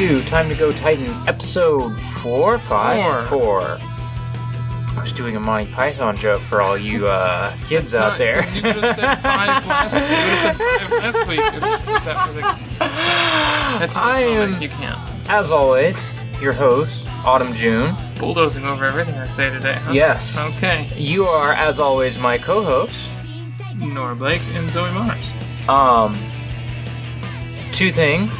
to Time to Go Titans, episode four, five, Four. four. I was doing a Monty Python joke for all you uh, kids out Not- there. You would have said five last. You would have said five last week. If, if that were the, that's I am- You can't. As always, your host, Autumn June. Bulldozing over everything I say today. Huh? Yes. Okay. You are, as always, my co-host. Nora Blake and Zoe Mars. Um, two things,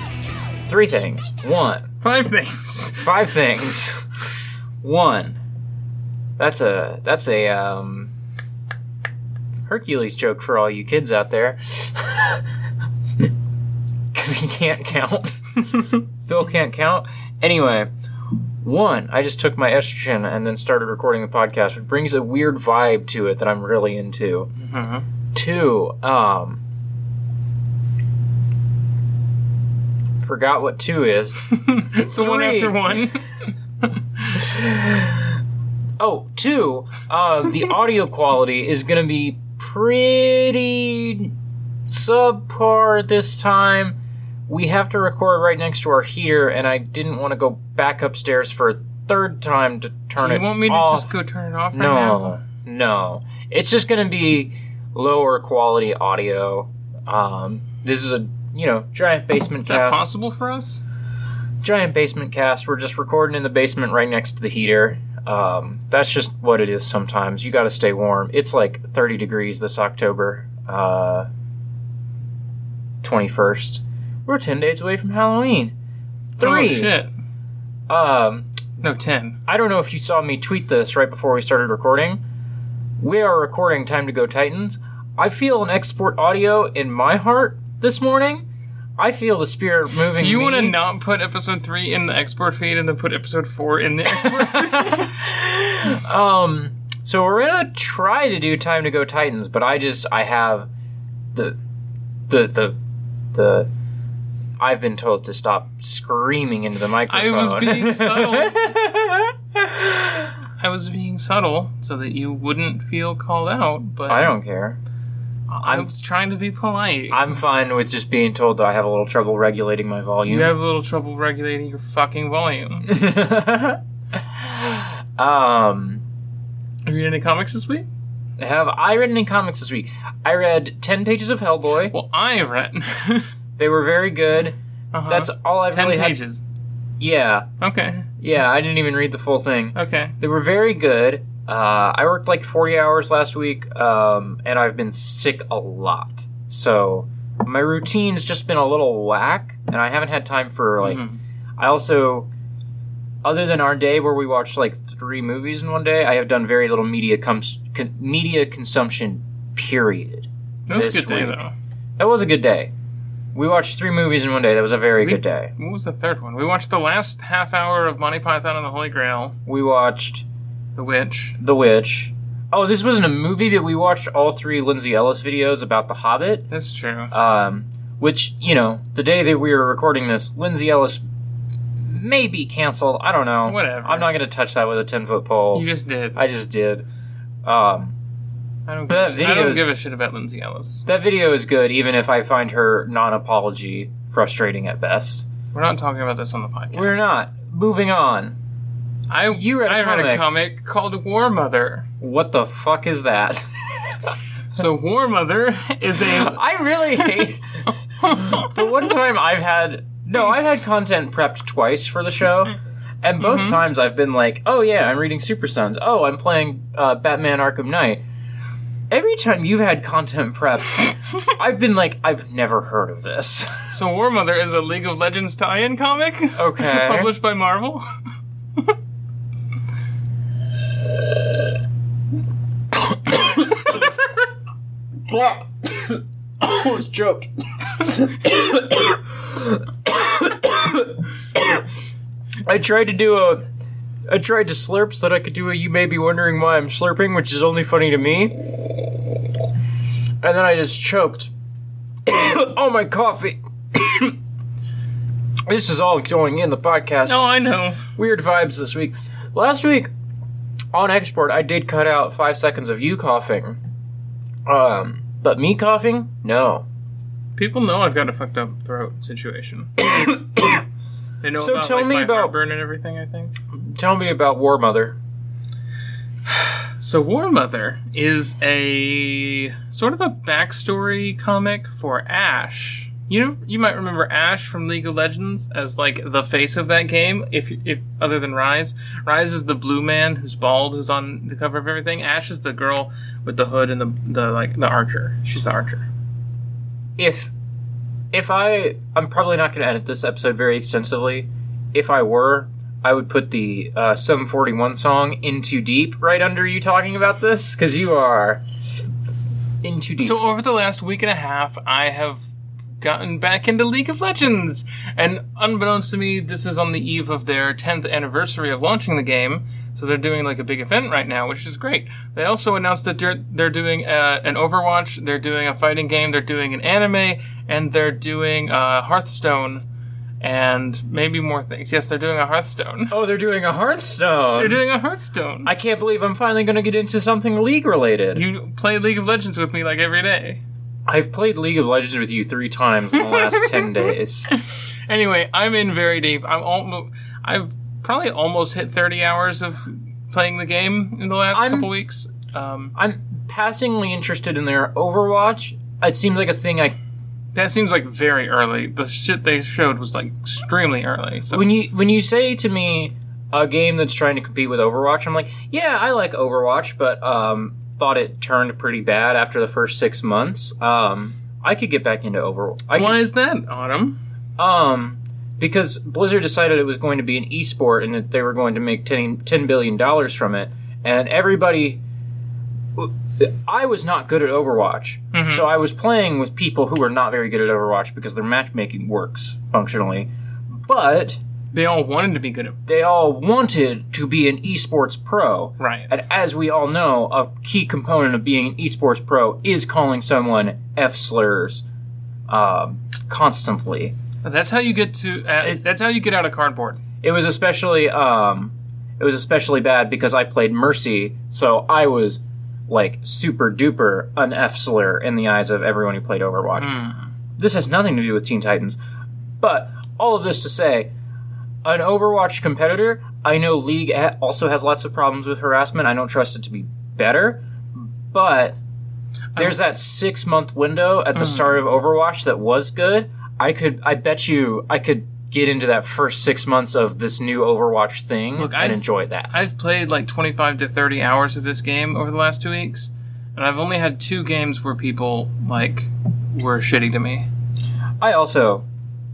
three things. One, Five things. five things. One. That's a that's a um Hercules joke for all you kids out there. Cause he can't count. Phil can't count. Anyway, one, I just took my estrogen and then started recording the podcast, which brings a weird vibe to it that I'm really into. Uh-huh. Two, um forgot what two is. It's the one after one. Oh, two, uh, the audio quality is going to be pretty subpar this time. We have to record right next to our heater, and I didn't want to go back upstairs for a third time to turn Do it you want me to off. just go turn it off right no, now? no. It's just going to be lower quality audio. Um, this is a you know giant basement Is that cast possible for us? giant basement cast. We're just recording in the basement right next to the heater. Um, that's just what it is sometimes. You got to stay warm. It's like 30 degrees this October uh, 21st. We're 10 days away from Halloween. Three. Oh, shit. Um, No, ten. I don't know if you saw me tweet this right before we started recording. We are recording Time to Go Titans. I feel an export audio in my heart this morning. I feel the spirit moving. Do you want to not put episode three in the export feed and then put episode four in the export feed? Um, so we're gonna try to do Time to Go Titans, but I just I have the the the the. I've been told to stop screaming into the microphone. I was being subtle. I was being subtle so that you wouldn't feel called out, but I don't care. I was trying to be polite. I'm fine with just being told that I have a little trouble regulating my volume. you have a little trouble regulating your fucking volume. um, Have you read any comics this week? have I read any comics this week? I read ten pages of Hellboy. Well, I read. They were very good. uh-huh. That's all I've ten really had. pages. Yeah, Okay. yeah. I didn't even read the full thing. Okay. They were very good. Uh, I worked like 40 hours last week, um, and I've been sick a lot. So my routine's just been a little whack, and I haven't had time for like. Mhm. I also, other than our day where we watched like three movies in one day, I have done very little media comes con- media consumption. Period. That was a good day week. though. That was a good day. We watched three movies in one day. That was a very We- good day. What was the third one? We watched the last half hour of Monty Python and the Holy Grail, We watched The Witch. The Witch. Oh, this wasn't a movie, but we watched all three Lindsay Ellis videos about The Hobbit. That's true. Um, which you know, the day that we were recording this, Lindsay Ellis may be canceled. I don't know. Whatever. I'm not going to touch that with a ten foot pole. You just did. I just did. Um, I don't, give that a shit. I video don't is- give a shit about Lindsay Ellis. that video is good, even if I find her non-apology frustrating at best. We're not talking about this on the podcast. We're not. Moving on. I You read a I read a comic called War Mother. What the fuck is that? So War Mother is a I really hate the one time I've had no, I've had content prepped twice for the show, and both Mm-hmm. times I've been like, "Oh yeah, I'm reading Super Sons. Oh, I'm playing uh, Batman: Arkham Knight." Every time you've had content prep, I've been like, "I've never heard of this." so War Mother is a League of Legends tie-in comic Okay, published by Marvel. Almost choked. I tried to do a. I tried to slurp so that I could do a you may be wondering why I'm slurping, which is only funny to me. And then I just choked. oh, my coffee. this is all going in the podcast. No, I know. Weird vibes this week. Last week on export, I did cut out five seconds of you coughing. Um, but me coughing, no. People know I've got a fucked up throat situation. They know So about tell like, me my about- heartburn and everything. I think. Tell me about War Mother. Tell me about War Mother. So War Mother is a sort of a backstory comic for Ashe. You know, you might remember Ashe from League of Legends as like the face of that game. If if other than Ryze, Ryze is the blue man who's bald, who's on the cover of everything. Ashe is the girl with the hood and the the like the archer. She's the archer. If if I I'm probably not going to edit this episode very extensively. If I were, I would put the uh, 741 song "In Too Deep" right under you talking about this because you are into deep. So over the last week and a half, I have gotten back into League of Legends, and unbeknownst to me, this is on the eve of their 10th anniversary of launching the game. So they're doing like a big event right now, which is great. They also announced that they're, they're doing uh, an Overwatch, they're doing a fighting game, they're doing an anime, and they're doing uh, Hearthstone, and maybe more things. Yes, they're doing a Hearthstone. oh, they're doing a Hearthstone. They're doing a Hearthstone. I can't believe I'm finally going to get into something league related. you play League of Legends with me like every day. I've played League of Legends with you three times in the last ten days. Anyway, I'm in very deep. I'm almost. I've probably almost hit 30 hours of playing the game in the last I'm- couple weeks. Um, I'm passingly interested in their Overwatch. It seems like a thing I that seems like very early. The shit they showed was like extremely early. So when you when you say to me a game that's trying to compete with Overwatch, I'm like, yeah, I like Overwatch, but um, thought it turned pretty bad after the first six months. Um, I could get back into Overwatch. I why is that, Autumn? um, because Blizzard decided it was going to be an esport and that they were going to make 10, $10 billion from it, and everybody. I was not good at Overwatch, so I was playing with people who were not very good at Overwatch because their matchmaking works functionally. But They all wanted to be good at they all wanted to be an esports pro. right. And as we all know, a key component of being an esports pro is calling someone F slurs um, constantly. That's how you get to. Uh, It- that's how you get out of cardboard. It was especially um, it was especially bad because I played Mercy, so I was like super duper an F slur in the eyes of everyone who played Overwatch. This has nothing to do with Teen Titans, but all of this to say, an Overwatch competitor, I know League also has lots of problems with harassment. I don't trust it to be better, but there's that six month window at the mm. start of Overwatch that was good. I could, I bet you, I could get into that first six months of this new Overwatch thing Look, and I've- enjoy that. I've played like 25 to 30 hours of this game over the last two weeks, and I've only had two games where people like were shitty to me. I also,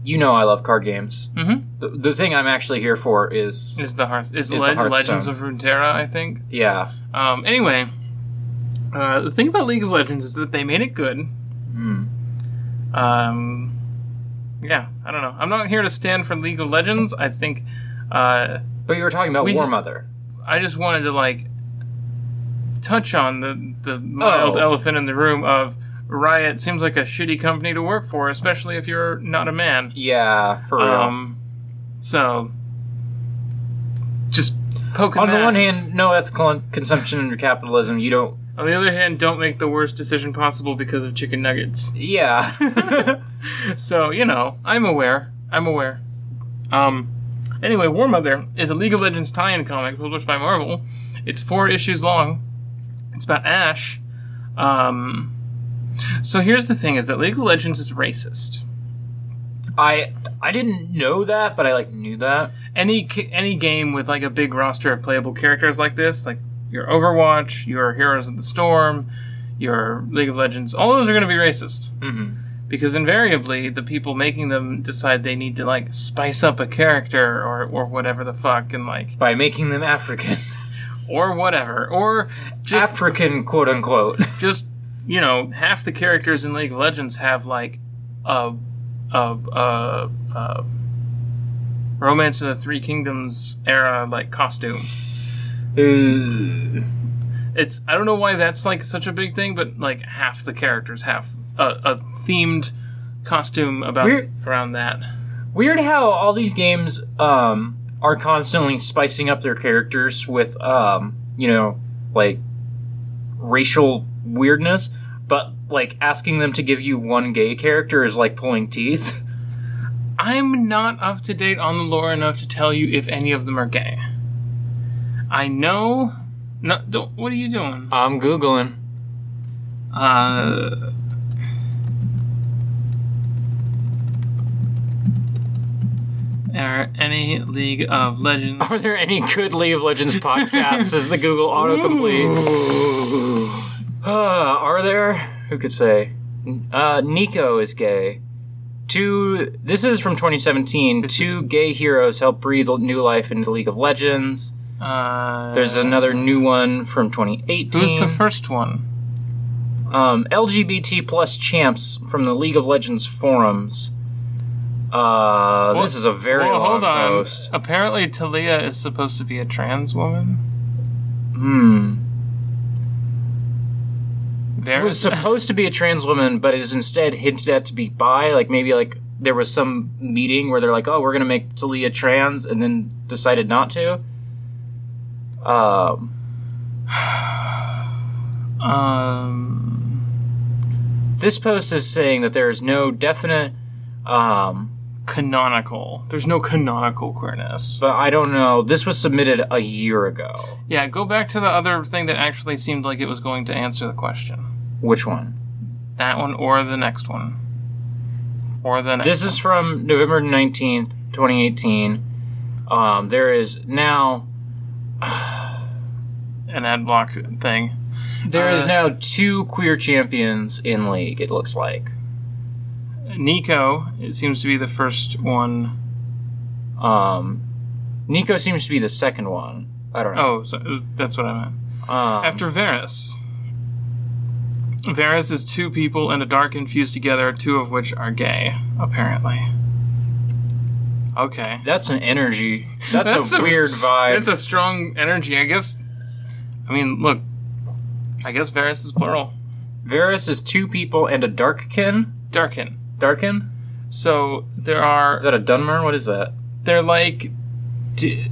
you know, I love card games. Mhm. The, the thing I'm actually here for is, Is the is, Is the Le- Hearthstone. Legends of Runeterra? I think. yeah, Um, anyway, uh, the thing about League of Legends is that they made it good. Hmm. Um, yeah, I don't know. I'm not here to stand for League of Legends. I think uh, but you were talking about We- War Mother. I just wanted to like touch on the the mild Oh. elephant in the room of Riot. Seems like a shitty company to work for, especially if you're not a man. Yeah, for real. Um, so just poking On the one hand, no ethical consumption under capitalism. You don't. On the other hand, don't make the worst decision possible because of chicken nuggets. Yeah. So, you know, I'm aware. I'm aware. Um, anyway, War Mother is a League of Legends tie-in comic published by Marvel. It's four issues long. It's about Ashe. Um, so here's the thing: is that League of Legends is racist. I I didn't know that, but I like knew that. Any any game with like a big roster of playable characters like this, like your Overwatch, your Heroes of the Storm, your League of Legends, all those are going to be racist. Mm-hmm. because invariably the people making them decide they need to like spice up a character or or whatever the fuck and like By making them African, or whatever or just African quote unquote. just you know half the characters in League of Legends have like a a a, a Romance of the Three Kingdoms era like costume. It's I don't know why that's like such a big thing, but like half the characters have a, a themed costume about Weird. around that. Weird how all these games um, are constantly spicing up their characters with, um, you know, like racial weirdness, but like asking them to give you one gay character is like pulling teeth. I'm not up to date on the lore enough to tell you if any of them are gay. I know. No, don't, what are you doing? I'm googling. Uh. Are any League of Legends? Are there any good League of Legends podcasts? Is the Google autocomplete? Uh, are there? Who could say? Uh, Neeko is gay. Two. This is from 2017. Two gay heroes help breathe new life into League of Legends. Uh, There's another new one from 2018. Who's the first one? um, LGBT plus champs from the League of Legends forums. Uh, this is a very Well, long hold on. post. Apparently, Taliyah is supposed to be a trans woman. Hmm. There It was supposed to be a trans woman, but is instead hinted at to be bi. Like maybe like there was some meeting where they're like, "Oh, we're gonna make Taliyah trans," and then decided not to. Um, um. this post is saying that there is no definite, um, Canonical. There's no canonical queerness. but I don't know. This was submitted a year ago. Yeah, go back to the other thing that actually seemed like it was going to answer the question. Which one? That one or the next one. Or the next This is from November 19th, 2018. Um, there is now an ad block thing. there is Uh, now two queer champions in league. It looks like. Neeko, it seems to be the first one. Um, Neeko seems to be the second one. I don't know. Oh, so that's what I meant. Um, After Varus. Varus is two people and a Darkin fused together, two of which are gay, apparently. Okay. that's an energy. That's, a, weird vibe. That's a strong energy, I guess. I mean, look. I guess Varus is plural. Varus is two people and a Darkkin. Darkin. Darkin? So there are Is that a Dunmer? What is that? they're like d-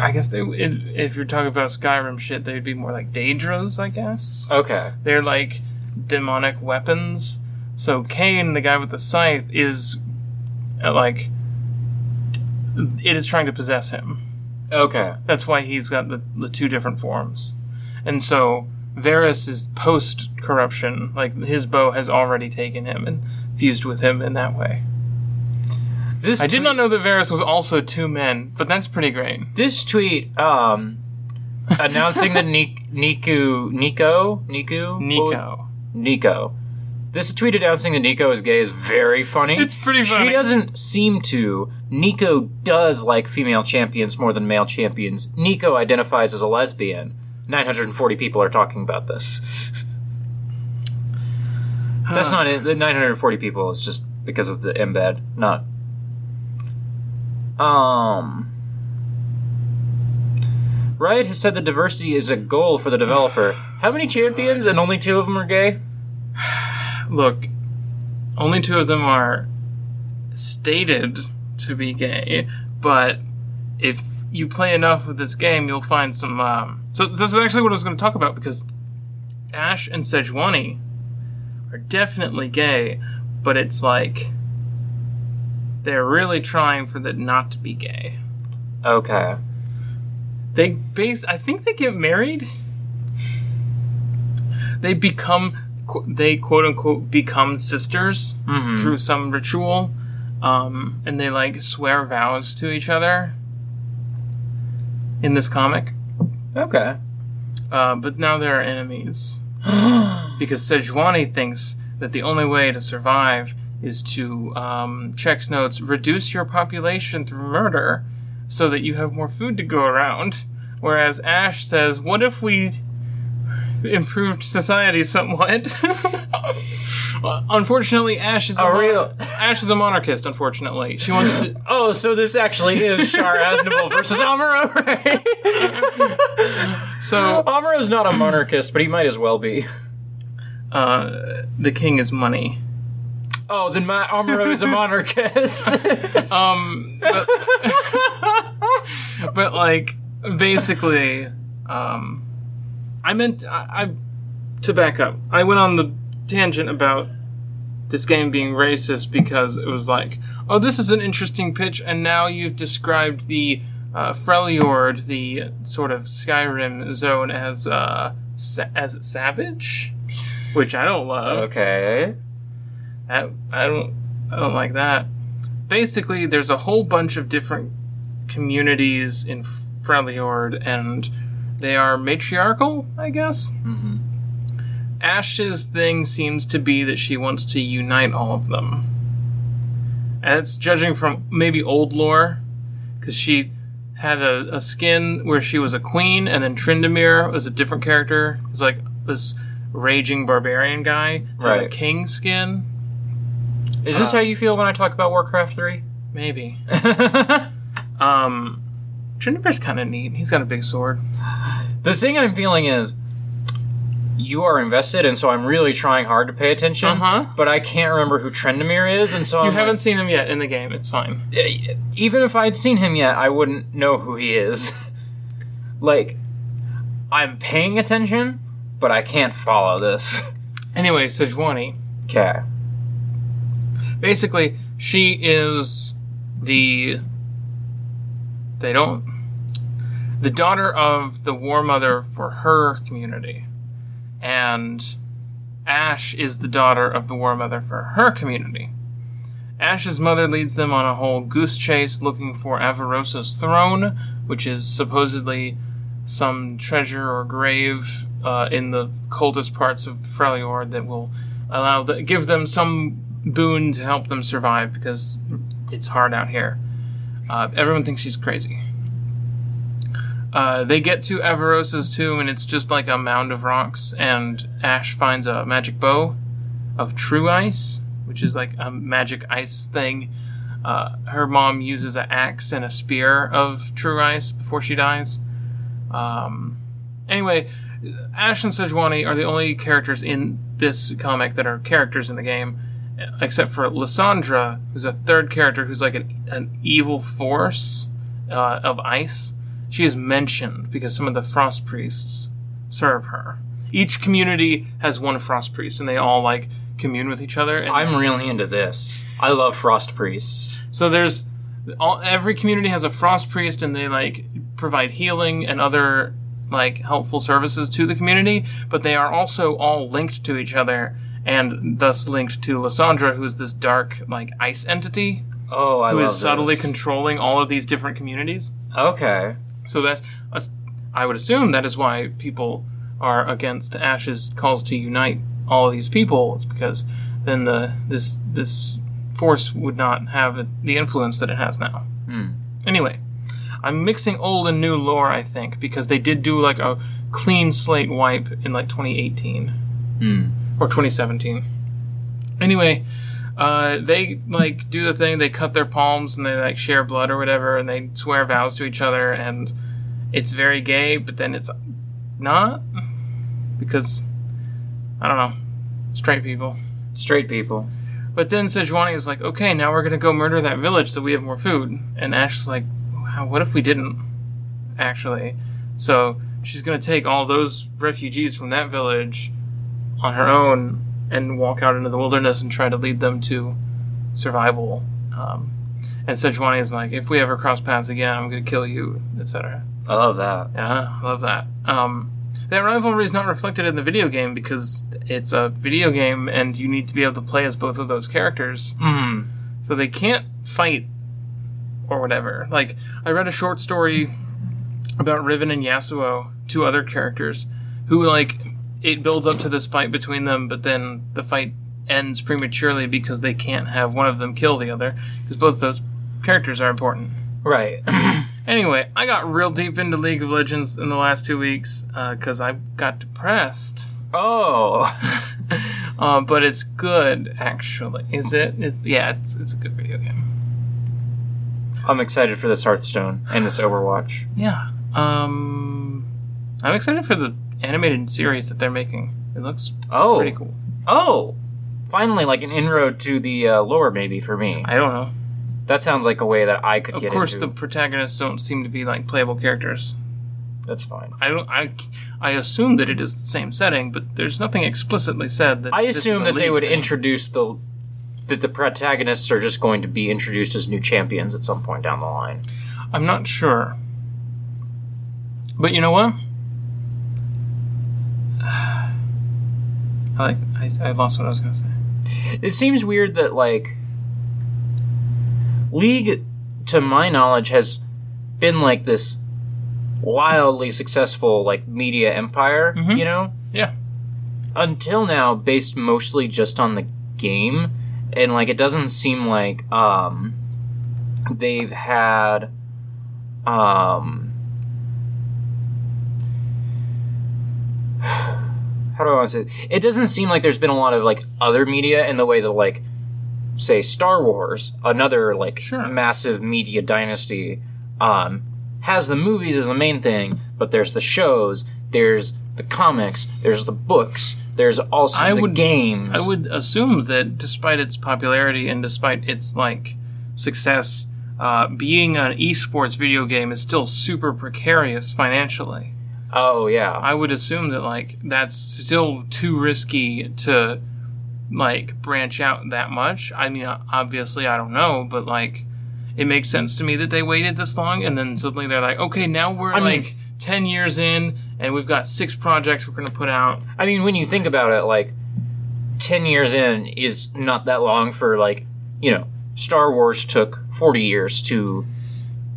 I guess they if if you're talking about Skyrim shit, they'd be more like Daedras, I guess. Okay. They're like demonic weapons. So Kayn, the guy with the scythe, is uh, like it is trying to possess him. Okay. That's why he's got the, the two different forms. And so Varus is post corruption, like his bow has already taken him and fused with him in that way. This I did not know that Varus was also two men, but that's pretty great. This tweet, um, announcing that Nik- Niku, Neeko, Niku, Neeko. Neeko. This tweet announcing that Neeko is gay is very funny. It's pretty funny. She doesn't seem to. Neeko does like female champions more than male champions. Neeko identifies as a lesbian. 940 people are talking about this. That's not it. The 940 people is just because of the embed, not. Um. Riot has said that diversity is a goal for the developer. How many champions and only two of them are gay? Look, only two of them are stated to be gay, but if you play enough of this game, you'll find some. Um, so this is actually what I was going to talk about because Ashe and Sejuani are definitely gay, but it's like they're really trying for that not to be gay. Okay. They base. I think they get married. They become. They quote unquote become sisters Mhm. through some ritual, um, and they like swear vows to each other. In this comic, Okay. uh, but now they are enemies because Sejuani thinks that the only way to survive is to um, checks notes reduce your population through murder so that you have more food to go around. Whereas Ashe says, "What if we improved society somewhat?" unfortunately, Ashe is a, A mon- real- Ashe is a monarchist. Unfortunately, she wants to. Oh, so this actually is Char Aznable versus Amuro, right? So Amuro's not a monarchist, but he might as well be. uh, the king is money. Oh, then my Amuro is a monarchist. Um, but, but, like basically, um, I meant I, I to back up. I went on the tangent about this game being racist because it was like, oh, this is an interesting pitch, and now you've described the uh, Freljord, the sort of Skyrim zone, as uh, sa- as savage, which I don't love. Okay. I, I don't I don't like that. Basically, there's a whole bunch of different communities in Freljord, and they are matriarchal, I guess. Mm-hmm. Ashe's thing seems to be that she wants to unite all of them. And it's judging from maybe old lore, because she had a, a skin where she was a queen, and then Tryndamere was a different character. It was like this raging barbarian guy has a king skin. Is this Uh, how you feel when I talk about Warcraft 3? Maybe. Um, Tryndamere's kind of neat. He's got a big sword. the thing I'm feeling is you are invested, and so I'm really trying hard to pay attention. Uh-huh. But I can't remember who Tryndamere is, and so You I'm haven't like, seen him yet in the game. It's fine. even if I'd seen him yet, I wouldn't know who he is. like, I'm paying attention, but I can't follow this. Anyway, Sejuani. Okay. Basically, she is the. They don't. The daughter of the war mother for her community. And Ashe is the daughter of the war mother for her community. Ashe's mother leads them on a whole goose chase looking for Avarosa's throne, which is supposedly some treasure or grave uh, in the coldest parts of Freljord that will allow the, give them some boon to help them survive because it's hard out here. Uh, everyone thinks she's crazy. Uh, they get to Avarosa's tomb and it's just like a mound of rocks, and Ashe finds a magic bow of true ice, which is like a magic ice thing. Uh, her mom uses an axe and a spear of true ice before she dies. Um, anyway, Ashe and Sejuani are the only characters in this comic that are characters in the game, except for Lissandra, who's a third character who's like an, an evil force uh, of ice. She is mentioned because some of the frost priests serve her. Each community has one frost priest, and they all like commune with each other. And I'm really into this. I love Frost Priests. so there's all every community has a frost priest, and they like provide healing and other like helpful services to the community. But they are also all linked to each other, and thus linked to Lissandra, who is this dark like ice entity Oh, I who is subtly this. controlling all of these different communities. Okay. So that's, I would assume that is why people are against Ashe's calls to unite all of these people. It's because then the this this force would not have the influence that it has now. Hmm. Anyway, I'm mixing old and new lore, I think, because they did do like a clean slate wipe in like 2018 Hmm. or 2017. Anyway, uh, they like do the thing. They cut their palms and they like share blood or whatever, and they swear vows to each other, and it's very gay. But then it's not because I don't know, straight people. Straight people. But then Sejuani is like, okay, now we're gonna go murder that village so we have more food. And Ashe is like, "Wow, what if we didn't? Actually, so she's gonna take all those refugees from that village on her own and walk out into the wilderness and try to lead them to survival. Um, and Sejuani is like, if we ever cross paths again, I'm gonna kill you, etc. I love that. Yeah, I love that. Um, that rivalry is not reflected in the video game because it's a video game and you need to be able to play as both of those characters. Hmm. So they can't fight or whatever. Like, I read a short story about Riven and Yasuo, two other characters, who, like, it builds up to this fight between them, but then the fight ends prematurely because they can't have one of them kill the other, because both those characters are important. Right. Anyway, I got real deep into League of Legends in the last two weeks because I got depressed. oh. Uh, but it's good, actually. Is it? It's yeah. It's it's a good video game. I'm excited for this Hearthstone and this Overwatch. Yeah. Um, I'm excited for the animated series that they're making. It looks Oh. pretty cool. Oh. Finally, like an inroad to the uh, lore, maybe for me. I don't know. That sounds like a way that I could Of get course, into. the protagonists don't seem to be like playable characters. That's fine. I don't. I I assume that it is the same setting, but there's nothing explicitly said that. I assume that they would thing. introduce the that the protagonists are just going to be introduced as new champions at some point down the line. I'm not sure. But you know what? I like. I, I lost what I was going to say. It seems weird that like League, to my knowledge, has been like this wildly successful like media empire. Mhm. You know, Yeah. until now, based mostly just on the game, and like it doesn't seem like um they've had um how do I want to say? it? It doesn't seem like there's been a lot of like other media in the way that like say Star Wars, another like Sure. massive media dynasty, um, has the movies as the main thing, but there's the shows, there's the comics, there's the books, there's also I the would- games. I would assume that despite its popularity and despite its like success, uh, being an esports video game is still super precarious financially. Oh yeah, I would assume that like that's still too risky to like branch out that much. I mean, obviously I don't know, but like it makes sense to me that they waited this long and then suddenly they're like, okay, now we're I mean- like 10 years in and we've got six projects we're going to put out. I mean, when you think about it, like ten years in is not that long for like you know Star Wars took forty years to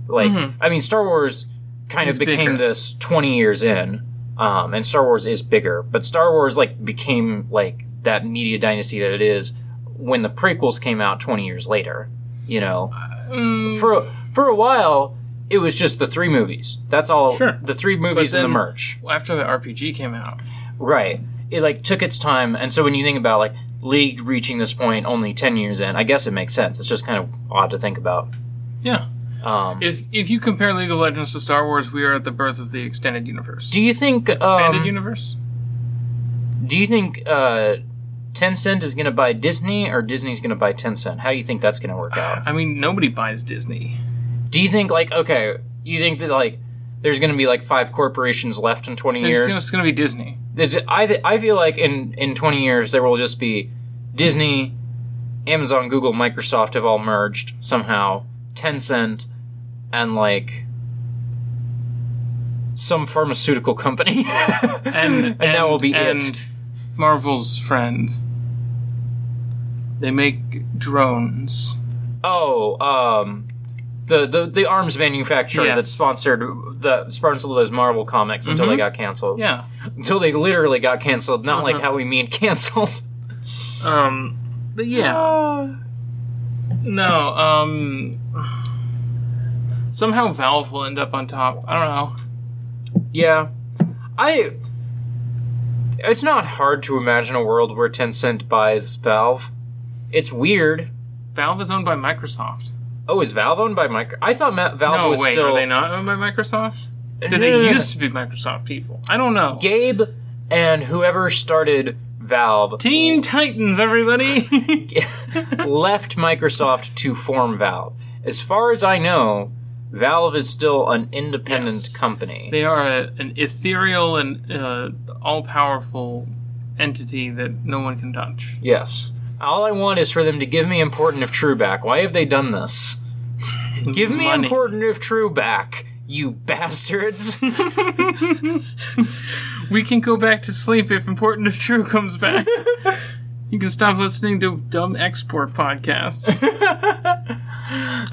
like. Mhm. I mean, Star Wars kind It's of became bigger. this twenty years in, um, and Star Wars is bigger, but Star Wars like became like that media dynasty that it is when the prequels came out twenty years later. You know, Mm, for for a while. It was just the three movies. That's all. Sure. The three movies and the then- merch. after the RPG came out. Right. It like took its time, and so when you think about like League reaching this point only ten years in, I guess it makes sense. It's just kind of odd to think about. Yeah. Um, If if you compare League of Legends to Star Wars, we are at the birth of the extended universe. do you think? Expanded Um, universe? do you think uh, Tencent is going to buy Disney, or Disney's going to buy Tencent? How do you think that's going to work out? I mean, nobody buys Disney. Do you think like okay? You think that like there's going to be like five corporations left in twenty It's, years? it's going to be Disney. Is it, I th- I feel like in in 20 years there will just be Disney, Amazon, Google, Microsoft have all merged somehow, Tencent, and like some pharmaceutical company, And and that will be and it. Marvel's friend. They make drones. Oh, um, the the the arms manufacturer Yes. that sponsored the sponsored those Marvel comics until they Mhm. got canceled. Yeah. Until they literally got canceled, not like Uh-huh. how we mean canceled. Um. But yeah. No. Um. Somehow Valve will end up on top. I don't know. Yeah. I. It's not hard to imagine a world where Tencent buys Valve. It's weird. Valve is owned by Microsoft. Oh, is Valve owned by Microsoft? I thought Ma- Valve no, was wait, still. are they not owned by Microsoft? Did No, they no, used to be Microsoft people? I don't know. Gabe and whoever started Valve Teen Titans, everybody. left Microsoft to form Valve. As far as I know, Valve is still an independent Yes. company. they are a, an ethereal and uh, all-powerful entity that no one can touch. yes. All I want is for them to give me Important If True back. Why have they done this? Give me Money. Important If True back, you bastards. We can go back to sleep if Important if True comes back. you can stop listening to dumb export podcasts.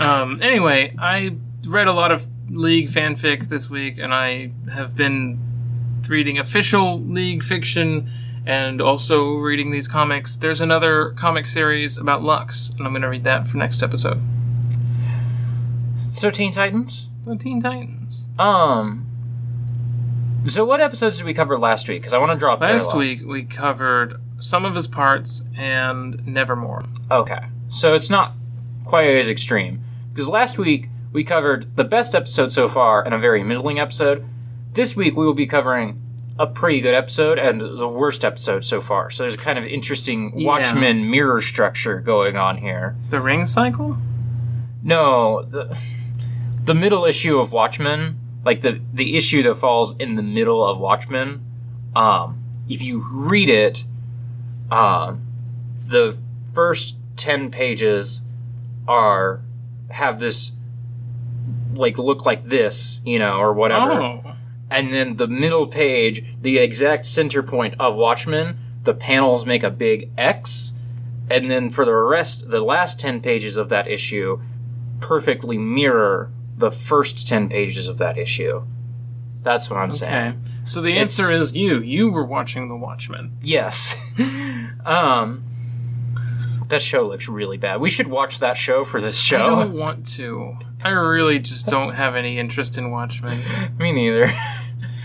um, anyway, I read a lot of League fanfic this week, and I have been reading official League fiction and also reading these comics. There's another comic series about Lux, and I'm going to read that for next episode. so, Teen Titans? The Teen Titans. Um. So, what episodes did we cover last week? Because I want to draw drop Last week we covered Sum of His Parts and Nevermore. Okay. So, it's not quite as extreme. Because last week we covered the best episode so far and a very middling episode. This week we will be covering a pretty good episode and the worst episode so far. So, there's a kind of interesting Yeah. Watchmen mirror structure going on here. The Ring Cycle? No, the the middle issue of Watchmen, like the the issue that falls in the middle of Watchmen, um, if you read it, um, the first 10 pages are have this like look like this, you know, or whatever. Oh. And then the middle page, the exact center point of Watchmen, the panels make a big X. And then for the rest, the last 10 pages of that issue perfectly mirror the first 10 pages of that issue. That's what I'm Okay. saying. So the It's- answer is you. You were watching The Watchmen. Yes. um, that show looks really bad. We should watch that show for this show. I don't want to. I really just don't have any interest in Watchmen. Me neither.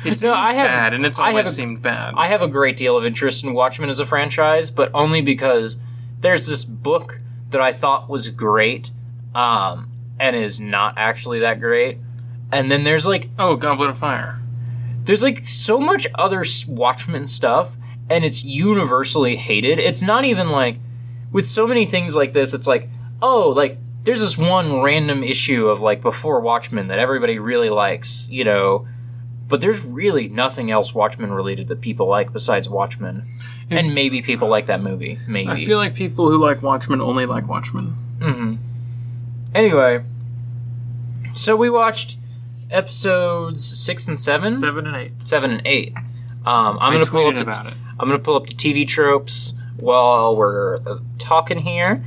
It's No, I have- bad, and it's I always have a- seemed bad. I have a great deal of interest in Watchmen as a franchise, but only because there's this book that I thought was great, um, and is not actually that great. And then there's like oh, Goblet of Fire. there's like so much other Watchmen stuff, and it's universally hated. It's not even like with so many things like this. It's like oh, like there's this one random issue of like before Watchmen that everybody really likes, you know. But there's really nothing else Watchmen related that people like besides Watchmen, and maybe people like that movie. Maybe. I feel like people who like Watchmen only like Watchmen. hmm Anyway, so we watched episodes six and seven, Seven and eight. seven and eight. Um, I'm I gonna pull up the about it. I'm gonna pull up the TV tropes while we're uh, talking here.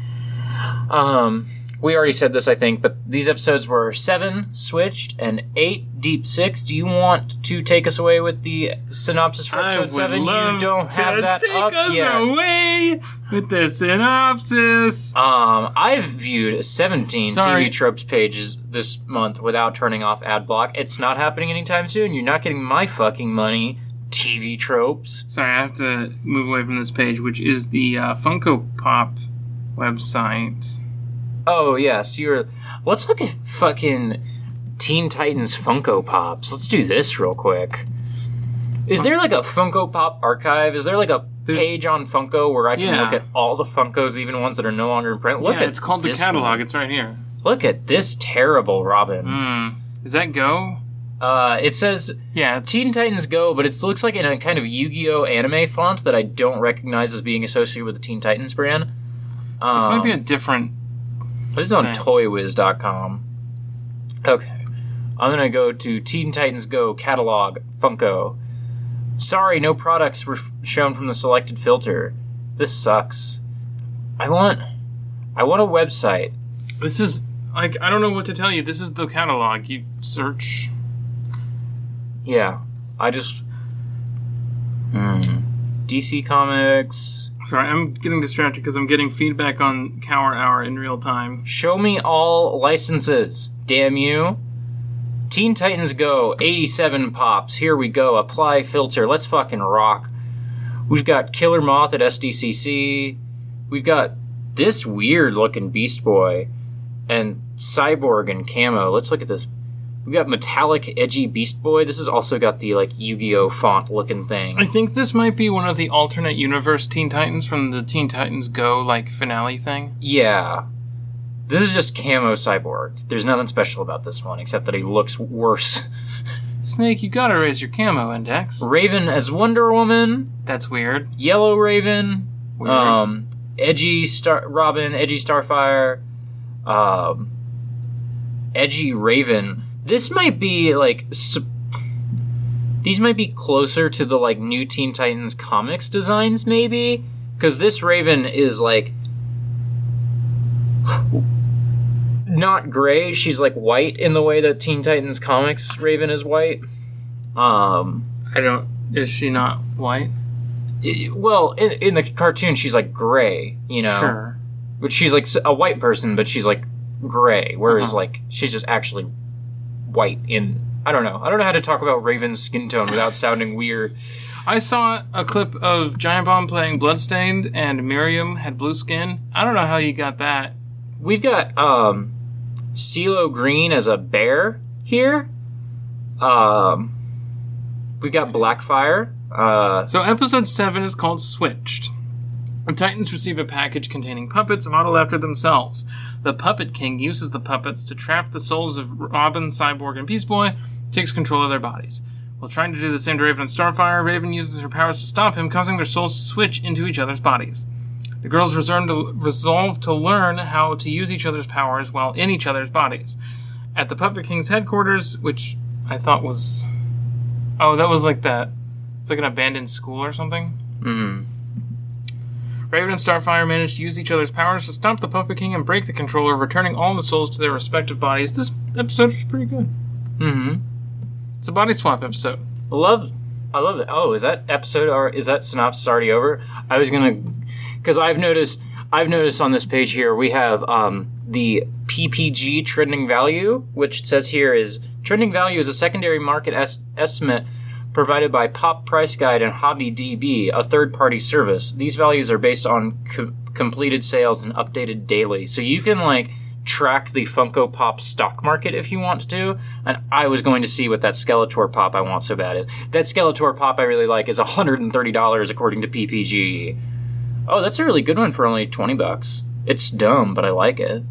Um, we already said this, I think, but these episodes were seven switched and eight deep six. Do you want to take us away with the synopsis for episode seven? you don't have that take up us yet. away with the synopsis. Um, I've viewed 17 Sorry. TV tropes pages this month without turning off ad block. It's not happening anytime soon. You're not getting my fucking money. TV tropes. Sorry, I have to move away from this page, which is the uh, Funko Pop website. Oh yes, you're. Let's look at fucking Teen Titans Funko Pops. Let's do this real quick. Is there like a Funko Pop archive? Is there like a page on Funko where I can Yeah. look at all the Funkos, even ones that are no longer in print? Look yeah, at it's called the this catalog. It's right here. Look at this terrible Robin. Hmm. Is that Go? Uh, it says Yeah, it's Teen Titans Go, but it looks like in a kind of Yu-Gi-Oh anime font that I don't recognize as being associated with the Teen Titans brand. Um, This might be a different. This is on okay. ToyWiz.com. Okay, I'm gonna go to Teen Titans Go catalog Funko. Sorry, no products were f- shown from the selected filter. This sucks. I want, I want a website. This is like I don't know what to tell you. This is the catalog. You search. Yeah, I just. Hmm. DC Comics. Sorry, I'm getting distracted because I'm getting feedback on Cower Hour in real time. Show me all licenses, damn you. Teen Titans Go, 87 pops. Here we go. Apply filter. Let's fucking rock. We've got Killer Moth at SDCC. We've got this weird looking Beast Boy and Cyborg and Camo. Let's look at this. We've got metallic, edgy Beast Boy. This has also got the like Yu-Gi-Oh font looking thing. I think this might be one of the alternate universe Teen Titans from the Teen Titans Go like finale thing. Yeah. This is just Camo Cyborg. There's nothing special about this one except that he looks worse. Snake, you gotta raise your camo index. Raven as Wonder Woman, That's weird. Yellow Raven, Weird. um, Edgy Star Robin, Edgy Starfire, um, Edgy Raven. This might be like sup- these might be closer to the like New Teen Titans comics designs, maybe because this Raven is like not gray. She's like white in the way that Teen Titans comics Raven is white. Um, I don't. Is she not white? Well, in, in the cartoon, she's like gray, you know. Sure. But she's like a white person, but she's like gray, whereas Uh-huh. like she's just actually white. In I don't know. I don't know how to talk about Raven's skin tone without sounding weird. I saw a clip of Giant Bomb playing Bloodstained, and Miriam had blue skin. I don't know how you got that. We've got um, CeeLo Green as a bear here. Um, we've got Blackfire. Uh, So episode seven is called Switched. The Titans receive a package containing puppets modeled after themselves. The Puppet King uses the puppets to trap the souls of Robin, Cyborg, and Beast Boy, takes control of their bodies. While trying to do the same to Raven and Starfire, Raven uses her powers to stop him, causing their souls to switch into each other's bodies. The girls resolve to, learn how to use each other's powers while in each other's bodies. At the Puppet King's headquarters, which I thought was. Oh, that was like that. It's like an abandoned school or something. Mm. Raven and Starfire manage to use each other's powers to stop the Puppet King and break the controller, returning all the souls to their respective bodies. This episode was pretty good. Mm hmm. It's a body swap episode. Love. I love it. Oh, is that episode or is that synopsis already over? I was gonna, because I've noticed. I've noticed on this page here we have um, the PPG trending value, which it says here is trending value is a secondary market es- estimate provided by Pop Price Guide and Hobby DB, a third-party service. These values are based on co- completed sales and updated daily, so you can like track the Funko Pop stock market if you want to. And I was going to see what that Skeletor Pop I want so bad is. That Skeletor Pop I really like is $130 according to PPG. Oh, that's a really good one for only 20 bucks. It's dumb, but I like it.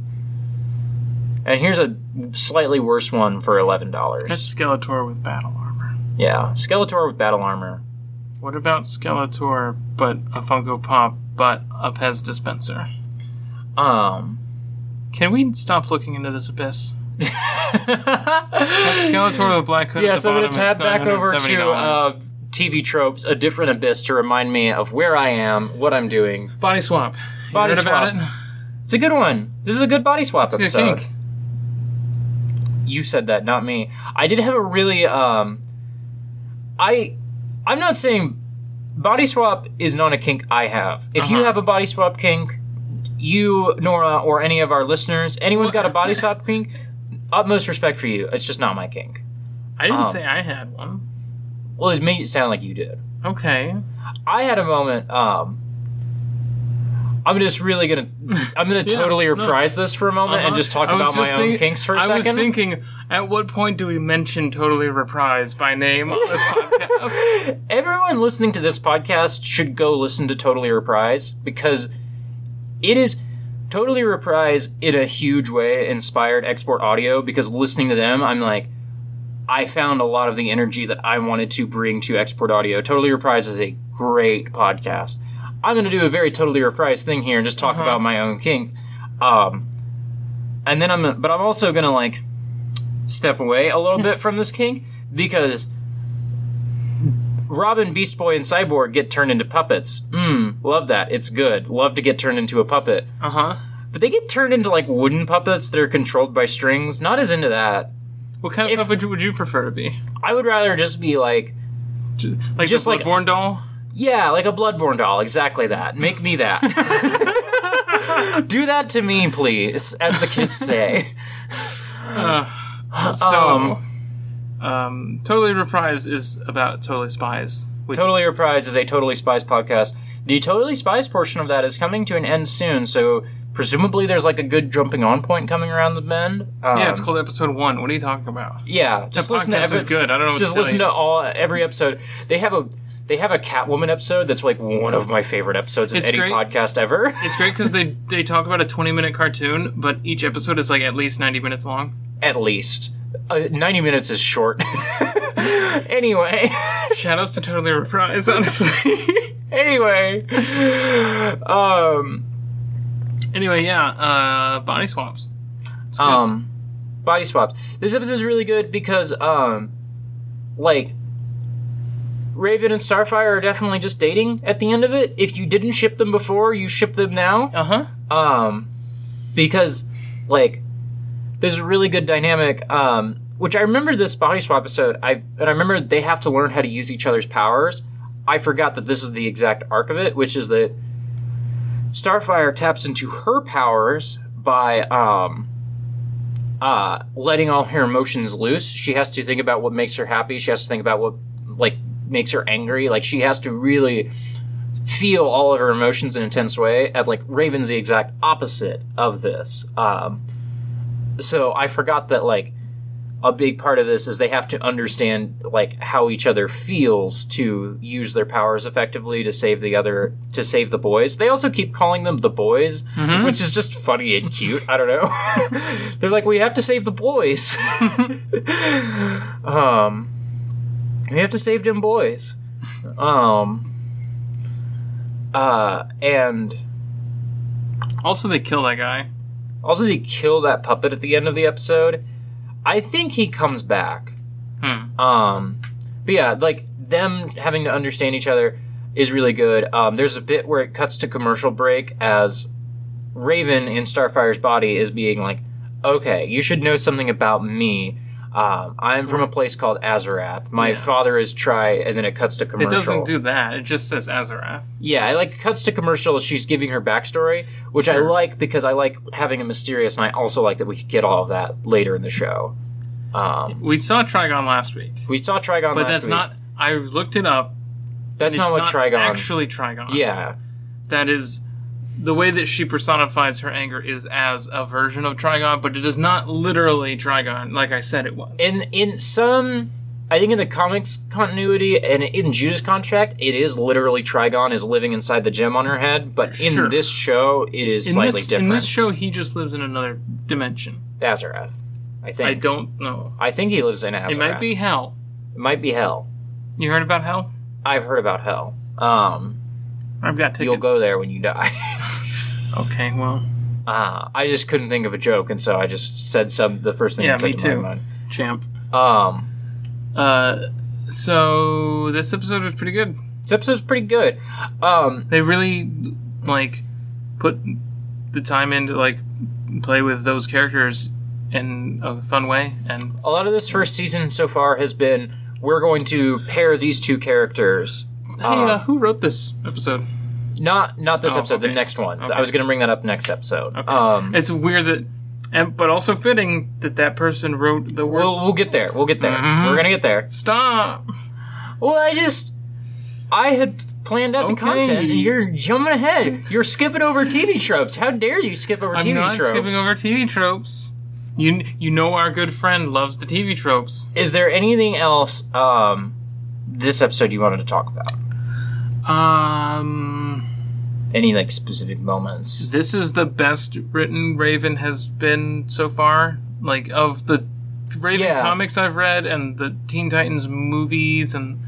And here's a slightly worse one for $11. That's Skeletor with battle armor. Yeah, Skeletor with battle armor. What about Skeletor, but a Funko Pop, but a Pez dispenser? Um, Can we stop looking into this abyss? That's Skeletor with a black hood. at Yes, the I'm going to tab back over to uh, TV tropes, a different abyss to remind me of where I am, what I'm doing. body swap. You Body heard about swap. it? It's a good one. This is a good body swap It's a good episode. You said that, not me. I did have a really um I I'm not saying body swap is not a kink I have. If you Uh-huh. have a body swap kink, you, Nora, or any of our listeners, anyone's got a body swap kink, utmost respect for you. It's just not my kink. I didn't Um, say I had one. Well, it made it sound like you did. Okay. I had a moment. Um, I'm just really gonna. I'm gonna Yeah, totally no. reprise this for a moment and Uh-huh. just talk about my just own kinks for a I second. I was thinking, at what point do we mention totally reprise by name on this podcast? Everyone listening to this podcast should go listen to Totally Reprise because it is Totally Reprise in a huge way inspired export audio because listening to them, I'm like, I found a lot of the energy that I wanted to bring to export audio. Totally Reprise is a great podcast. I'm going to do a very Totally Reprise thing here and just talk Uh-huh. about my own kink. Um, and then I'm, but I'm also going to like step away a little bit from this kink because Robin, Beast Boy, and Cyborg get turned into puppets. Mmm, love that. It's good. Love to get turned into a puppet. Uh huh. But they get turned into like wooden puppets that are controlled by strings. Not as into that. What kind of If- puppet would you prefer to be? I would rather just be like, Like Just like- Bloodborne doll? Yeah, like a Bloodborne doll. Exactly that. Make me that. Do that to me, please, as the kids say. Uh, so, Um, um, Totally Reprise is about Totally Spies. Which, Totally Reprise is a Totally Spies podcast. The Totally Spies portion of that is coming to an end soon, so presumably there's like a good jumping on point coming around the bend. Um, yeah, it's called episode one. What are you talking about? Yeah, just listen to podcast every. good. I don't know what Just to tell listen you. to all every episode. They have a they have a Catwoman episode that's like one of my favorite episodes of It's any great. podcast ever. It's great because they, they talk about a 20 minute cartoon, but each episode is like at least 90 minutes long. At least uh, ninety minutes is short. anyway, Shoutouts to Totally Reprise, honestly. anyway, um, anyway, yeah, uh, body swaps. Um, body swaps. This episode is really good because um, like. Raven and Starfire are definitely just dating at the end of it. If you didn't ship them before, you ship them now. uh huh. um because like there's a really good dynamic um which i remember this body swap episode i and i remember they have to learn how to use each other's powers i forgot that this is the exact arc of it which is that starfire taps into her powers by um uh letting all her emotions loose she has to think about what makes her happy she has to think about what like makes her angry. Like she has to really feel all of her emotions in an intense way as like raven's the exact opposite of this. Um so i forgot that like a big part of this is they have to understand like how each other feels to use their powers effectively to save the other to save the boys. They also keep calling them the boys which is just funny and cute. I don't know. They're like we have to save the boys. Um we have to save them boys um uh, and Also, they kill that guy. Also, they kill that puppet at the end of the episode. I think he comes back. Hmm. Um, but yeah, like them having to understand each other is really good. Um, there's a bit where it cuts to commercial break as Raven in Starfire's body is being like, "Okay, you should know something about me. Um, I'm from a place called Azarath. My Yeah. father is Try." And then it cuts to commercial. It doesn't do that. It just says Azarath. Yeah, it like cuts to commercial. She's giving her backstory, which I like because I like having a mysterious, and I also like that we could get all of that later in the show. Um, We saw Trigon last week, we saw Trigon, but that's week. not. I looked it up. That's not what Trigon. Actually, Trigon. yeah, that is the way that she personifies her anger is as a version of Trigon, but it is not literally Trigon, like I said it was. in in some, I think in the comics continuity and in Judas contract, it is literally Trigon is living inside the gem on her head. But in Sure. this show, it is in slightly this, different. in this show, he just lives in another dimension. Azarath, I think. I don't know. I think he lives in Azarath. It might be hell. It might be hell. You heard about hell? I've heard about hell. Um, I've got tickets. you'll go there when you die. Okay, well, Uh, I just couldn't think of a joke, and so I just said some the first thing Yeah, that said me to too. my champ. Um, Uh, so this episode was pretty good. this episode's pretty good. Um, They really like put the time in to like play with those characters in a fun way, and a lot of this first season so far has been we're going to pair these two characters. Hey, Um, uh, who wrote this episode? not not this Oh, episode, the okay. next one. Okay. I was going to bring that up next episode. Okay. Um, It's weird that, and but also fitting that that person wrote the worst. we'll we'll get there. We'll get there. Mhm. We're gonna get there. Stop. Well, I just I had planned out the Okay. content, and you're jumping ahead. You're skipping over TV tropes. How dare you skip over I'm TV not tropes? skipping over TV tropes. You you know our good friend loves the TV tropes. Is there anything else um, this episode you wanted to talk about? Um, Any like specific moments? this is the best written Raven has been so far. Like of the Raven Yeah. comics I've read and the Teen Titans movies and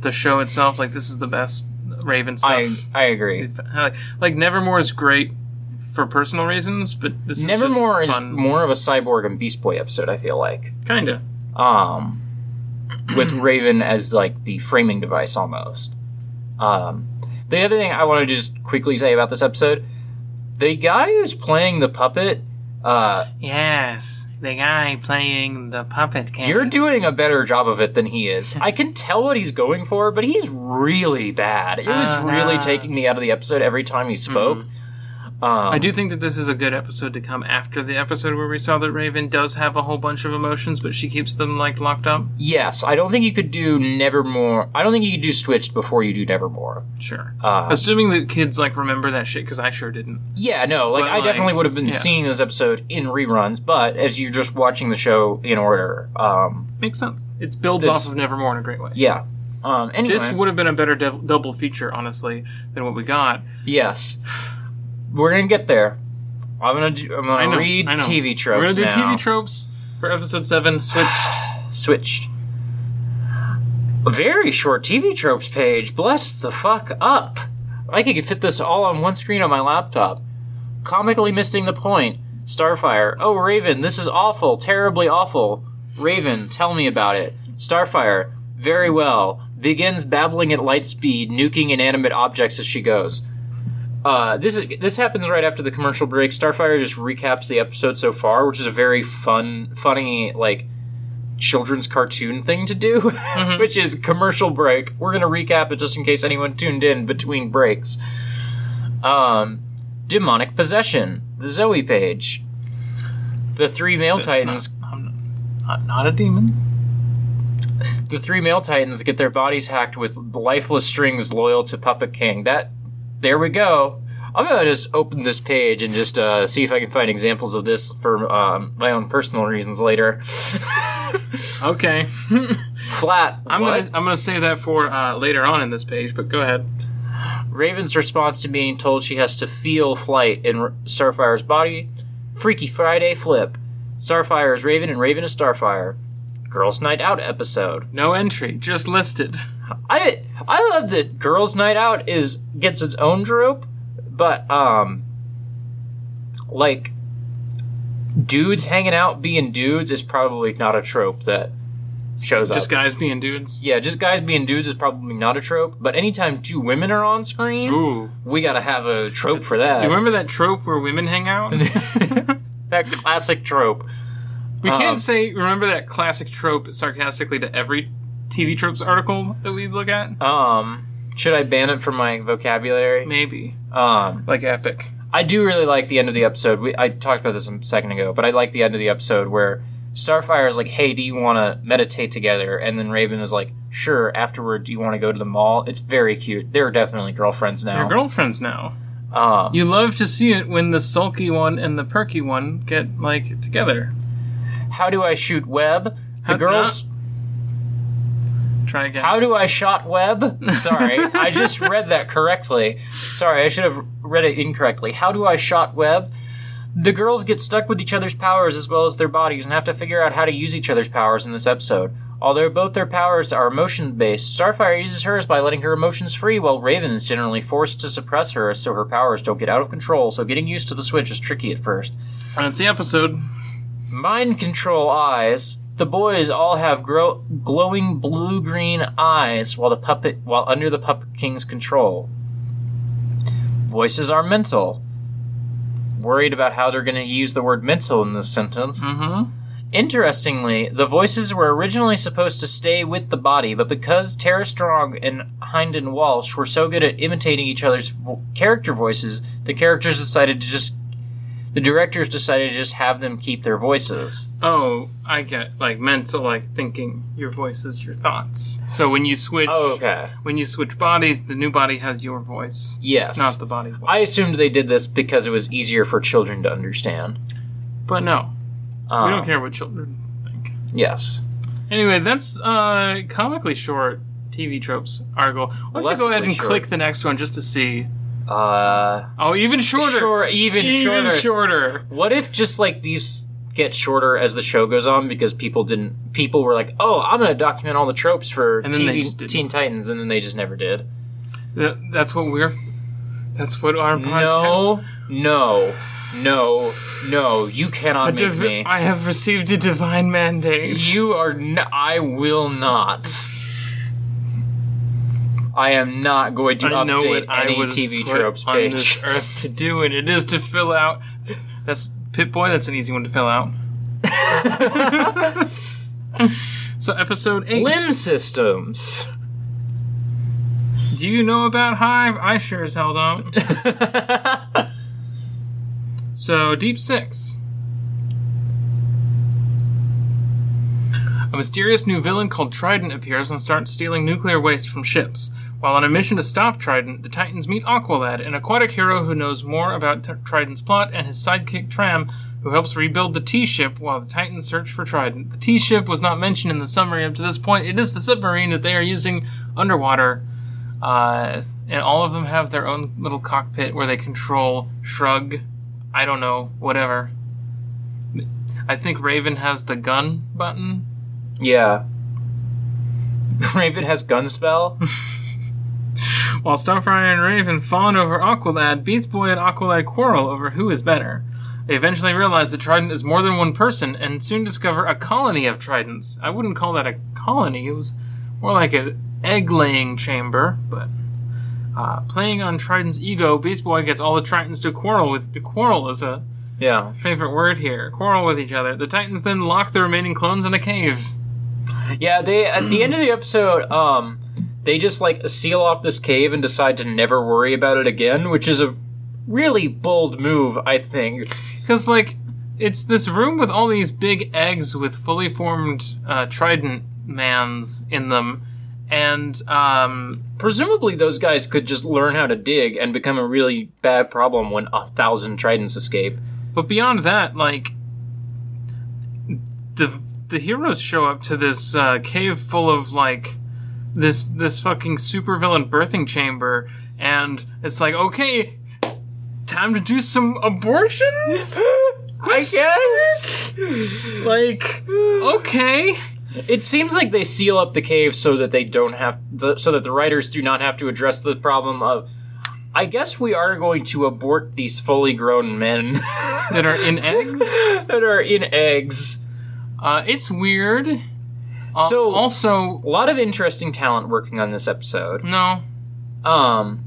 the show itself. Like this is the best Raven stuff. I I agree. like, like Nevermore is great for personal reasons, but this Nevermore is is just fun. more of a cyborg and Beast Boy episode. I feel like, kinda. um, with Raven as like the framing device almost. Um, the other thing I want to just quickly say about this episode, the guy who's playing the puppet, uh, Yes, the guy playing the puppet king. you're doing a better job of it than he is. I can tell what he's going for, but he's really bad. It was Oh, really taking me out of the episode every time he spoke. Um, I do think that this is a good episode to come after the episode where we saw that Raven does have a whole bunch of emotions, but she keeps them like locked up. Yes, I don't think you could do Nevermore. I don't think you could do Switched before you do Nevermore. Sure. Uh, Assuming that kids like remember that shit, because I sure didn't. yeah, no, like But, I like, definitely would have been yeah. seeing this episode in reruns, but as you're just watching the show in order, um, Makes sense. It builds off of Nevermore in a great way. yeah. Um, anyway, This would have been a better dev- double feature, honestly, than what we got. yes, we're gonna get there. I'm gonna do, I'm gonna know. read I know. TV tropes We're gonna do now. TV tropes for episode seven. Switched. Switched. A very short TV tropes page. Bless the fuck up. I could fit this all on one screen on my laptop. Comically missing the point. Starfire. Oh, Raven, this is awful. Terribly awful. Raven, tell me about it. Starfire. Very well. Begins babbling at light speed, nuking inanimate objects as she goes. Uh, this is this happens right after the commercial break. Starfire just recaps the episode so far, which is a very fun, funny, like children's cartoon thing to do, which is commercial break. We're gonna recap it just in case anyone tuned in between breaks. Um, demonic possession, the Zoe page, the three male That's titans. Not, I'm not, not a demon. The three male titans get their bodies hacked with lifeless strings loyal to Puppet King. That, there we go. I'm gonna just open this page and just uh, see if I can find examples of this for um, my own personal reasons later. Okay. Flat. I'm what? gonna I'm gonna save that for uh, later on in this page, but go ahead. Raven's response to being told she has to feel flight in Starfire's body. Freaky Friday flip. Starfire is Raven and Raven is Starfire. Girls' Night Out episode. No entry, just listed. I I love that Girls' Night Out is gets its own trope, but um, like dudes hanging out being dudes is probably not a trope that shows Just up. Just guys being dudes. yeah, just guys being dudes is probably not a trope. But anytime two women are on screen, Ooh. we gotta have a trope for that. You remember that trope where women hang out? that classic trope. We Um, can't say remember that classic trope sarcastically to every TV tropes article that we look at. Um, should I ban it from my vocabulary? Maybe Um, like epic. I do really like the end of the episode. We, I talked about this a second ago, but I like the end of the episode where Starfire is like, "Hey, do you want to meditate together?" And then Raven is like, "Sure." Afterward, do you want to go to the mall? It's very cute. They're definitely girlfriends now. They're girlfriends now. um, You love to see it when the sulky one and the perky one get like together. how do I shoot web? The How- girls. Try again. How do I shot web? Sorry, I just read that correctly. Sorry, I should have read it incorrectly. How do I shot web? The girls get stuck with each other's powers as well as their bodies and have to figure out how to use each other's powers in this episode. Although both their powers are emotion based, Starfire uses hers by letting her emotions free, while Raven is generally forced to suppress hers so her powers don't get out of control, so getting used to the switch is tricky at first. That's the episode. Mind control eyes. The boys all have grow- glowing blue-green eyes while the puppet while under the puppet king's control. Voices are mental. Worried about how they're going to use the word mental in this sentence. Mm-hmm. Interestingly, the voices were originally supposed to stay with the body, but because Tara Strong and Hynden Walch were so good at imitating each other's vo- character voices, the characters decided to just the directors decided to just have them keep their voices. Oh, I get like mental, like thinking. Your voice is your thoughts. So when you switch, Oh, okay. when you switch bodies, the new body has your voice, Yes. not the body. voice. I assumed they did this because it was easier for children to understand. but no, Um, we don't care what children think. Yes. Anyway, that's uh comically short TV tropes article. Why don't you go ahead and short. click the next one just to see? Uh, Oh, even shorter. Sure, even, shorter. shorter. What if just like these get shorter as the show goes on because people didn't people were like, "Oh, I'm going to document all the tropes for And then they just. Teen Titans," and then they just never did. That's what we're. That's what our podcast. No, no, no, no! You cannot A make me. I have received a divine mandate. You are. N- I will not. I am not going to I know update what I any was TV put tropes on page. this earth to do, and it is to fill out. That's Pit Boy. That's an easy one to fill out. so episode eight. Limb systems. Do you know about Hive? I sure as hell don't. So, Deep Six. A mysterious new villain called Trident appears and starts stealing nuclear waste from ships. While on a mission to stop Trident, the Titans meet Aqualad, an aquatic hero who knows more about T- Trident's plot, and his sidekick Tramm, who helps rebuild the T ship while the Titans search for Trident. The T ship was not mentioned in the summary up to this point. It is the submarine that they are using underwater. Uh, and all of them have their own little cockpit where they control Shrug. I don't know, whatever. I think Raven has the gun button. yeah. Raven has gun spell. While Starfire and Raven fawn over Aqualad, Beast Boy and Aqualad quarrel over who is better. They eventually realize that Trident is more than one person and soon discover a colony of Tridents. I wouldn't call that a colony, it was more like an egg laying chamber, but. Uh, playing on Trident's ego, Beast Boy gets all the Titans to quarrel with. Quarrel is a Yeah. favorite word here. Quarrel with each other. The Titans then lock the remaining clones in a cave. Yeah, they at the end of the episode, um, they just like seal off this cave and decide to never worry about it again, which is a really bold move, I think. Because, like, it's this room with all these big eggs with fully formed uh, trident mans in them. And, um, Presumably, those guys could just learn how to dig and become a really bad problem when a thousand tridents escape. but beyond that, like, the the heroes show up to this uh, cave full of, like, this this fucking supervillain birthing chamber, and it's like, okay, time to do some abortions? I guess. like, okay. It seems like they seal up the cave so that they don't have, th- so that the writers do not have to address the problem of I guess we are going to abort these fully grown men that are in eggs. that are in eggs. Uh, it's weird. Uh, So- also, A lot of interesting talent working on this episode. no. Um,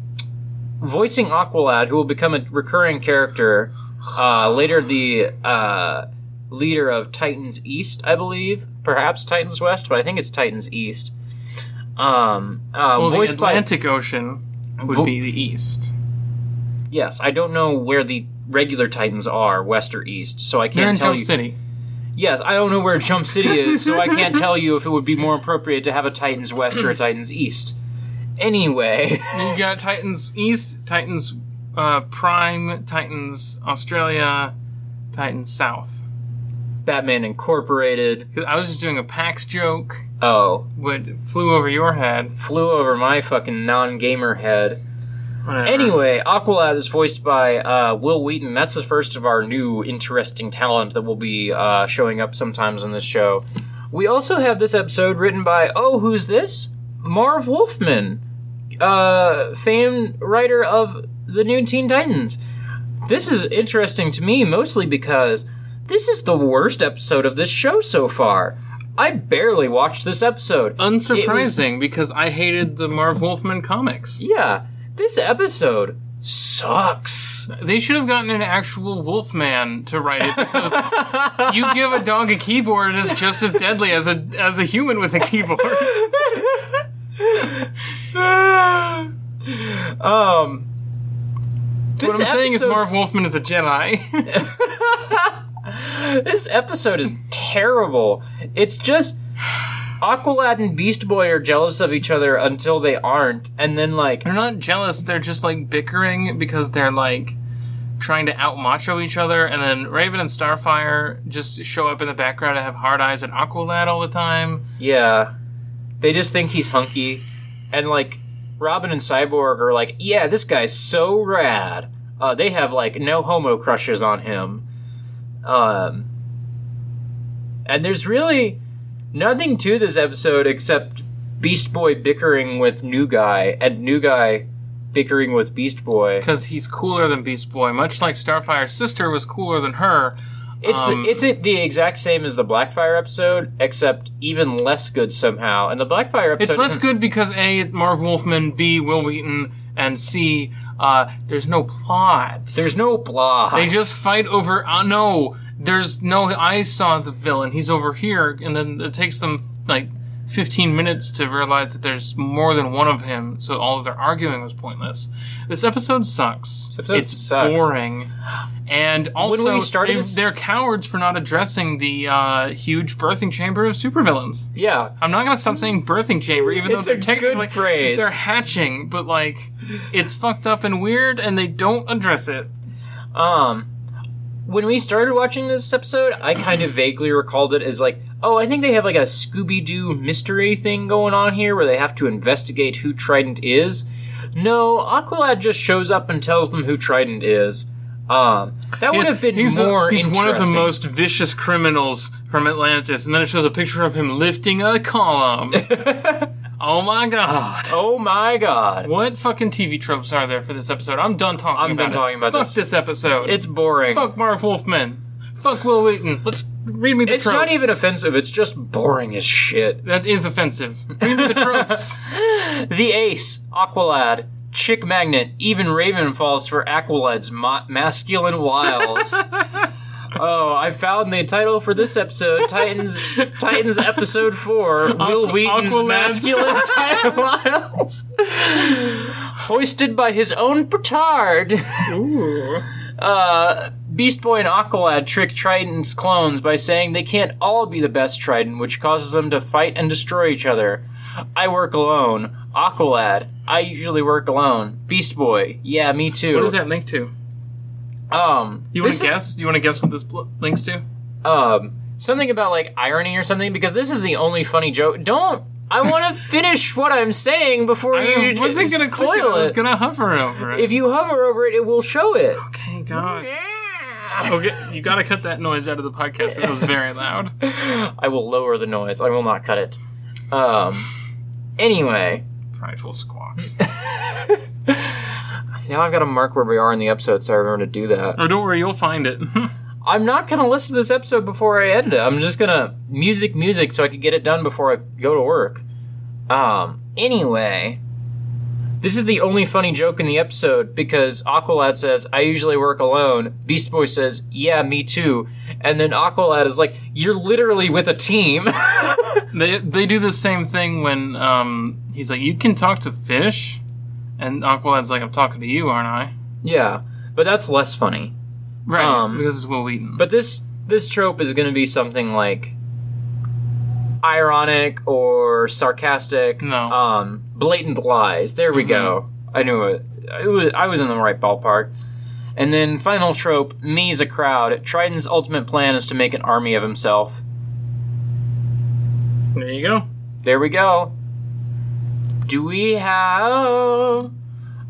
voicing Aqualad, who will become a recurring character uh, later, the uh, leader of Titans East, I believe, perhaps Titans West, but I think it's Titans East. Um, uh, Well, the voiced by Atlantic Ocean would Vo- be the east. yes, I don't know where the regular Titans are, West or East, so I They're in can't tell Jump you. City. Yes, I don't know where Jump City is, so I can't tell you if it would be more appropriate to have a Titans West or a Titans East. Anyway, You got Titans East, Titans uh, Prime, Titans Australia, Titans South. Batman Incorporated. I was just doing a PAX joke, Oh, what flew over your head. flew over my fucking non-gamer head. Whatever. Anyway, Aqualad is voiced by uh, Wil Wheaton. That's the first of our new interesting talent that will be uh, showing up sometimes in this show. We also have this episode written by oh, who's this? Marv Wolfman, uh, famed writer of the New Teen Titans. This is interesting to me mostly because this is the worst episode of this show so far. I barely watched this episode. It was- Unsurprising because I hated the Marv Wolfman comics. yeah, this episode sucks. They should have gotten an actual Wolfman to write it because you give a dog a keyboard and it's just as deadly as a as a human with a keyboard. um, this what I'm saying is Marv Wolfman is a Jedi. This episode is terrible. It's just Aqualad and Beast Boy are jealous of each other until they aren't, and then like they're not jealous, they're just like bickering because they're like trying to out macho each other and then Raven and Starfire just show up in the background and have hard eyes at Aqualad all the time. yeah, they just think he's hunky, and like Robin and Cyborg are like, yeah, this guy's so rad. Uh, they have like no homo crushes on him. Um, and there's really nothing to this episode except Beast Boy bickering with New Guy and New Guy bickering with Beast Boy. Because he's cooler than Beast Boy, much like Starfire's sister was cooler than her. It's Um, it's the exact same as the Blackfire episode, except even less good somehow. And the Blackfire episode It's less good because A, Marv Wolfman, B, Wil Wheaton, and C, uh, there's no plot. There's no plot. They just fight over. Uh, no, there's no. I saw the villain. He's over here, and then it takes them like 15 minutes to realize that there's more than one of him. So all of their arguing was pointless. This episode sucks. This episode it's sucks. boring. And also, we started they, they're cowards for not addressing the uh, huge birthing chamber of supervillains. yeah. I'm not gonna stop saying birthing chamber, even It's though a they're technically good phrase. they're hatching, but like it's fucked up and weird, and they don't address it. Um, when we started watching this episode, I kind of vaguely recalled it as like, oh, I think they have like a Scooby Doo mystery thing going on here where they have to investigate who Trident is. No, Aqualad just shows up and tells them who Trident is. Um, that would have been he's more. he's one of the most vicious criminals from Atlantis, and then it shows a picture of him lifting a column. oh my god. Oh my god. What fucking TV tropes are there for this episode? I'm done talking I'm about done it. talking about Fuck this. this episode. It's boring. Fuck Marv Wolfman. Fuck Wil Wheaton. Let's read me the tropes. It's tropes. not even offensive. It's just boring as shit. That is offensive. Read me the tropes. The Ace, Aqualad, Chick Magnet, even Raven falls for Aqualad's ma- masculine wiles. oh, I found the title for this episode: Titans, Titans Episode Four. Wil Aqu- Wheaton's masculine wiles, hoisted by his own petard. Ooh. Uh, Beast Boy and Aqualad trick Trident's clones by saying they can't all be the best Trident, which causes them to fight and destroy each other. I work alone. Aqualad, I usually work alone. Beast Boy, yeah, me too. What does that link to? Um, You want to is, guess? Do you want to guess what this bl- links to? Um, something about like irony or something because this is the only funny joke. Don't. I want to finish what I'm saying before you wasn't gonna click it. spoil I was gonna hover over it. If you hover over it, it will show it. okay, God. Okay, you gotta cut that noise out of the podcast because it was very loud. I will lower the noise. I will not cut it. Um. Anyway, Prideful squawks. Now I've got to mark where we are in the episode so I remember to do that. Oh, don't worry, you'll find it. I'm not gonna listen to this episode before I edit it. I'm just gonna music music so I can get it done before I go to work. Um. Anyway, this is the only funny joke in the episode because Aqualad says, "I usually work alone." Beast Boy says, "Yeah, me too." And then Aqualad is like, "You're literally with a team." they they do the same thing when um he's like, "You can talk to fish," and Aqualad's like, "I'm talking to you, aren't I?" yeah, but that's less funny. Right, Um, because it's Wil Wheaton. But this this trope is going to be something like ironic or sarcastic. No. Um, blatant lies. There we go. I knew it. it was, I was in the right ballpark. And then final trope: me's a crowd. Trident's ultimate plan is to make an army of himself. there you go. There we go. Do we have?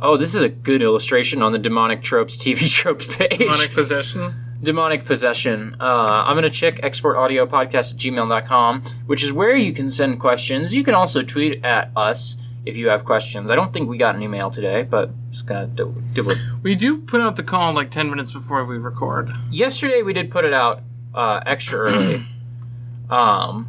Oh, this is a good illustration on the demonic tropes TV tropes page. Demonic possession. demonic possession. Uh, I'm going to check exportaudiopodcast at gmail.com, which is where you can send questions. You can also tweet at us if you have questions. I don't think we got an email today, but just to do, do it. We do put out the call like ten minutes before we record. Yesterday we did put it out uh, extra early. um,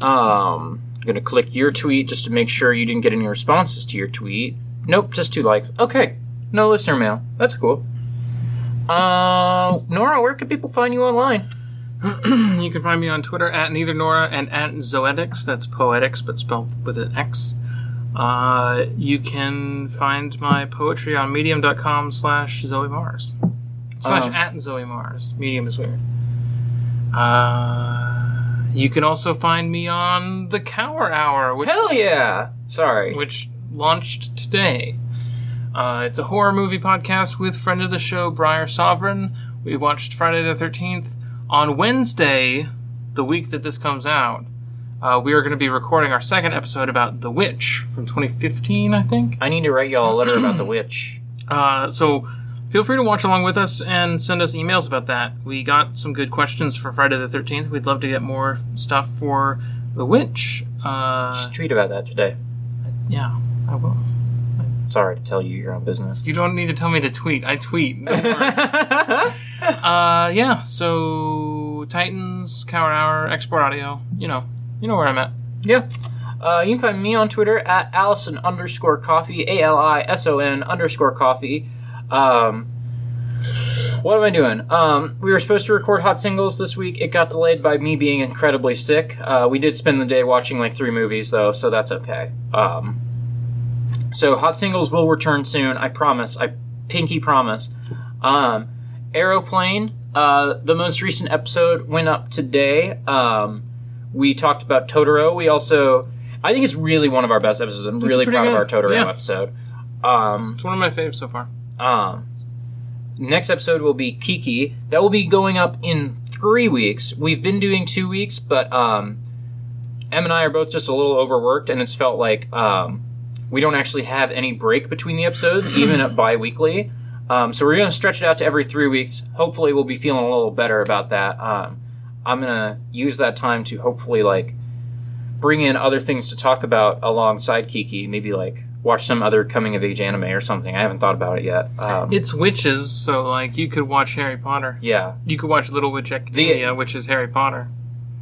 um, I'm going to click your tweet just to make sure you didn't get any responses to your tweet. Nope, just two likes. Okay, no listener mail. That's cool. Uh, Nora, where can people find you online? You can find me on Twitter at neither Nora and at Xoetics. That's poetics, but spelled with an X. Uh, you can find my poetry on medium.com slash Zoe Mars. Slash Um, at Zoe Mars. Medium is weird. Uh, you can also find me on The Cower Hour, which, Hell yeah! Sorry. which launched today. Uh, it's a horror movie podcast with friend of the show, Briar Sovereign. We watched Friday the 13th. On Wednesday, the week that this comes out, uh, we are going to be recording our second episode about The Witch from 2015, I think. I need to write y'all a letter about the witch. Uh, so feel free to watch along with us and send us emails about that. We got some good questions for Friday the 13th. We'd love to get more stuff for The Witch. Uh, Just tweet about that today. yeah, I will. Sorry to tell you your own business. You don't need to tell me to tweet. I tweet. Don't worry. uh, yeah. So Titans, Cower Hour, Export Audio. You know, you know where I'm at. Yeah. Uh, you can find me on Twitter at Alison underscore coffee, A L I S O N underscore coffee. Um, what am I doing? Um, we were supposed to record hot singles this week. It got delayed by me being incredibly sick. Uh, we did spend the day watching like three movies though, so that's okay. Um, so hot singles will return soon. I promise. I pinky promise. Um, Aeroplane. Uh, the most recent episode went up today. Um, we talked about Totoro. We also, I think it's really one of our best episodes. I'm really pretty proud of our good. Totoro Yeah. episode. Um, It's one of my faves so far. um, next episode will be Kiki. That will be going up in three weeks. We've been doing two weeks, but um, Em and I are both just a little overworked, and it's felt like um, we don't actually have any break between the episodes, even at bi-weekly. Um, so we're going to stretch it out to every three weeks. Hopefully, we'll be feeling a little better about that. Um, I'm going to use that time to hopefully like bring in other things to talk about alongside Kiki. Maybe like watch some other coming of age anime or something. I haven't thought about it yet. Um, It's witches, so like you could watch Harry Potter. yeah, You could watch Little Witch Academia, which is Harry Potter.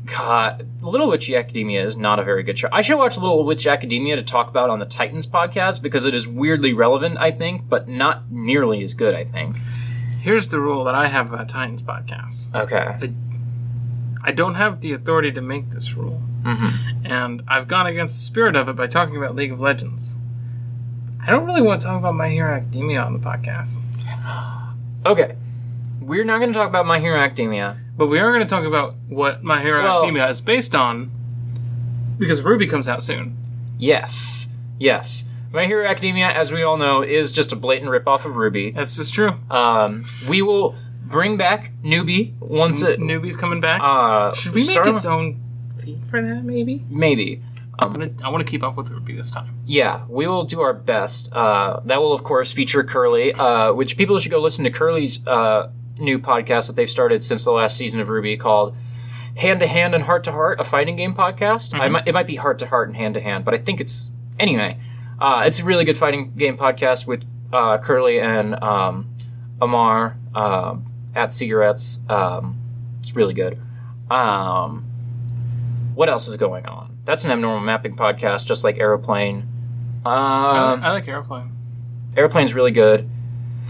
God, Little Witch Academia is not a very good show. I should watch Little Witch Academia to talk about on the Titans podcast because it is weirdly relevant, I think, but not nearly as good. I think. Here's the rule that I have about Titans podcasts. Okay. I don't have the authority to make this rule, Mm-hmm. and I've gone against the spirit of it by talking about League of Legends. I don't really want to talk about My Hero Academia on the podcast, Okay. We're not going to talk about My Hero Academia. But we are going to talk about what My Hero Well- Academia is based on, because RWBY comes out soon. Yes. Yes. My Hero Academia, as we all know, is just a blatant ripoff of RWBY. That's just true. Um, we will bring back Newbie once it. Newbie's coming back. Uh, Should we make start- its own feed for that? Maybe. Maybe. I'm gonna. I want to keep up with RWBY this time. Yeah, we will do our best. Uh, that will, of course, feature Curly, uh, which people should go listen to Curly's uh, new podcast that they've started since the last season of RWBY called Hand to Hand and Heart to Heart, a fighting game podcast. I might, it might be Heart to Heart and Hand to Hand, but I think it's. Anyway, Uh, it's a really good fighting game podcast with uh, Curly and um, Amar um at Cigarettes. Um, it's really good. Um, what else is going on? That's an abnormal mapping podcast, just like Aeroplane. I, Um, I like airplane. Airplane's really good.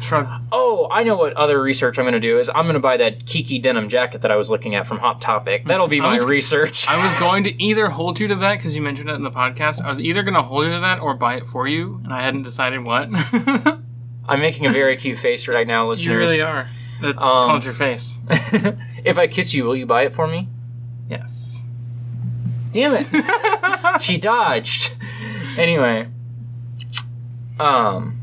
Shrug. Oh, I know what other research I'm going to do is I'm going to buy that Kiki denim jacket that I was looking at from Hot Topic. That'll be my was- research. I was going to either hold you to that because you mentioned it in the podcast. I was either going to hold you to that or buy it for you, and I hadn't decided what. I'm making a very cute face right now, listeners. you really are. That's Um, called your face. if I kiss you, will you buy it for me? Yes. Damn it. she dodged. Anyway. Um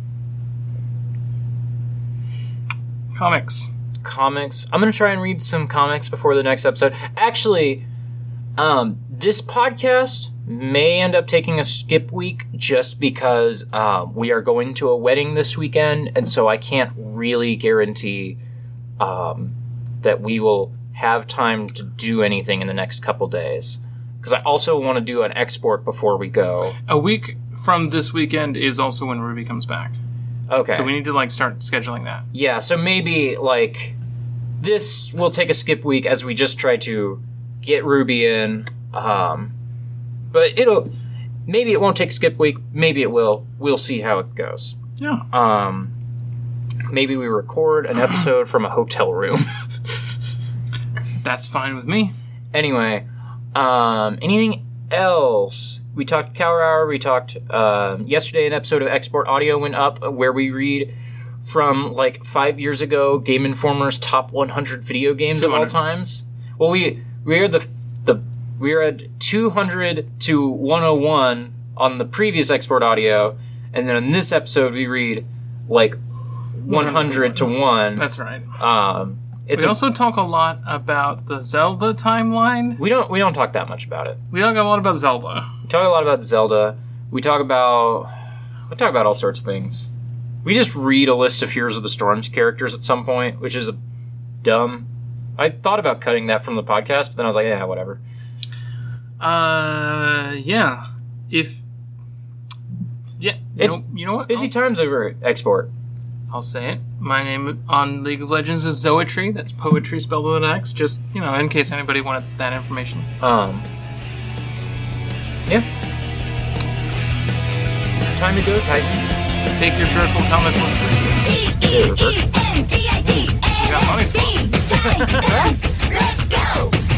Comics. comics. I'm going to try and read some comics before the next episode. Actually, um this podcast may end up taking a skip week just because um, we are going to a wedding this weekend and so I can't really guarantee um, that we will have time to do anything in the next couple days because I also want to do an export before we go. A week from this weekend is also when RWBY comes back. Okay. So we need to like start scheduling that. yeah, so maybe like this will take a skip week as we just try to get RWBY in. Um, but it'll maybe it won't take skip week. Maybe it will. We'll see how it goes. Yeah. Um, maybe we record an episode from a hotel room. That's fine with me. anyway, um, anything else? We talked Cower Hour. We talked um, yesterday. An episode of Export Audio went up where we read from like five years ago Game Informer's top 100 video games of all 200. times. Well, we we are the the we are at 200 to 101 on the previous Export Audio, and then in this episode we read like 100 to one. That's right. Um, it's we a, also talk a lot about the Zelda timeline. we don't we don't talk that much about it. We talk a lot about Zelda. We talk a lot about Zelda. We talk about we talk about all sorts of things. We just read a list of Heroes of the Storms characters at some point, which is dumb. I thought about cutting that from the podcast, but then I was like, yeah, whatever. Uh, yeah. If yeah, you It's know, you know what? Busy times over Export. I'll, I'll say it. My name on League of Legends is Xoetry. That's poetry spelled with an X. Just you know, in case anybody wanted that information. Um, yeah. Time to go, Titans. Take your dreadful comic books with you. You got money. Let's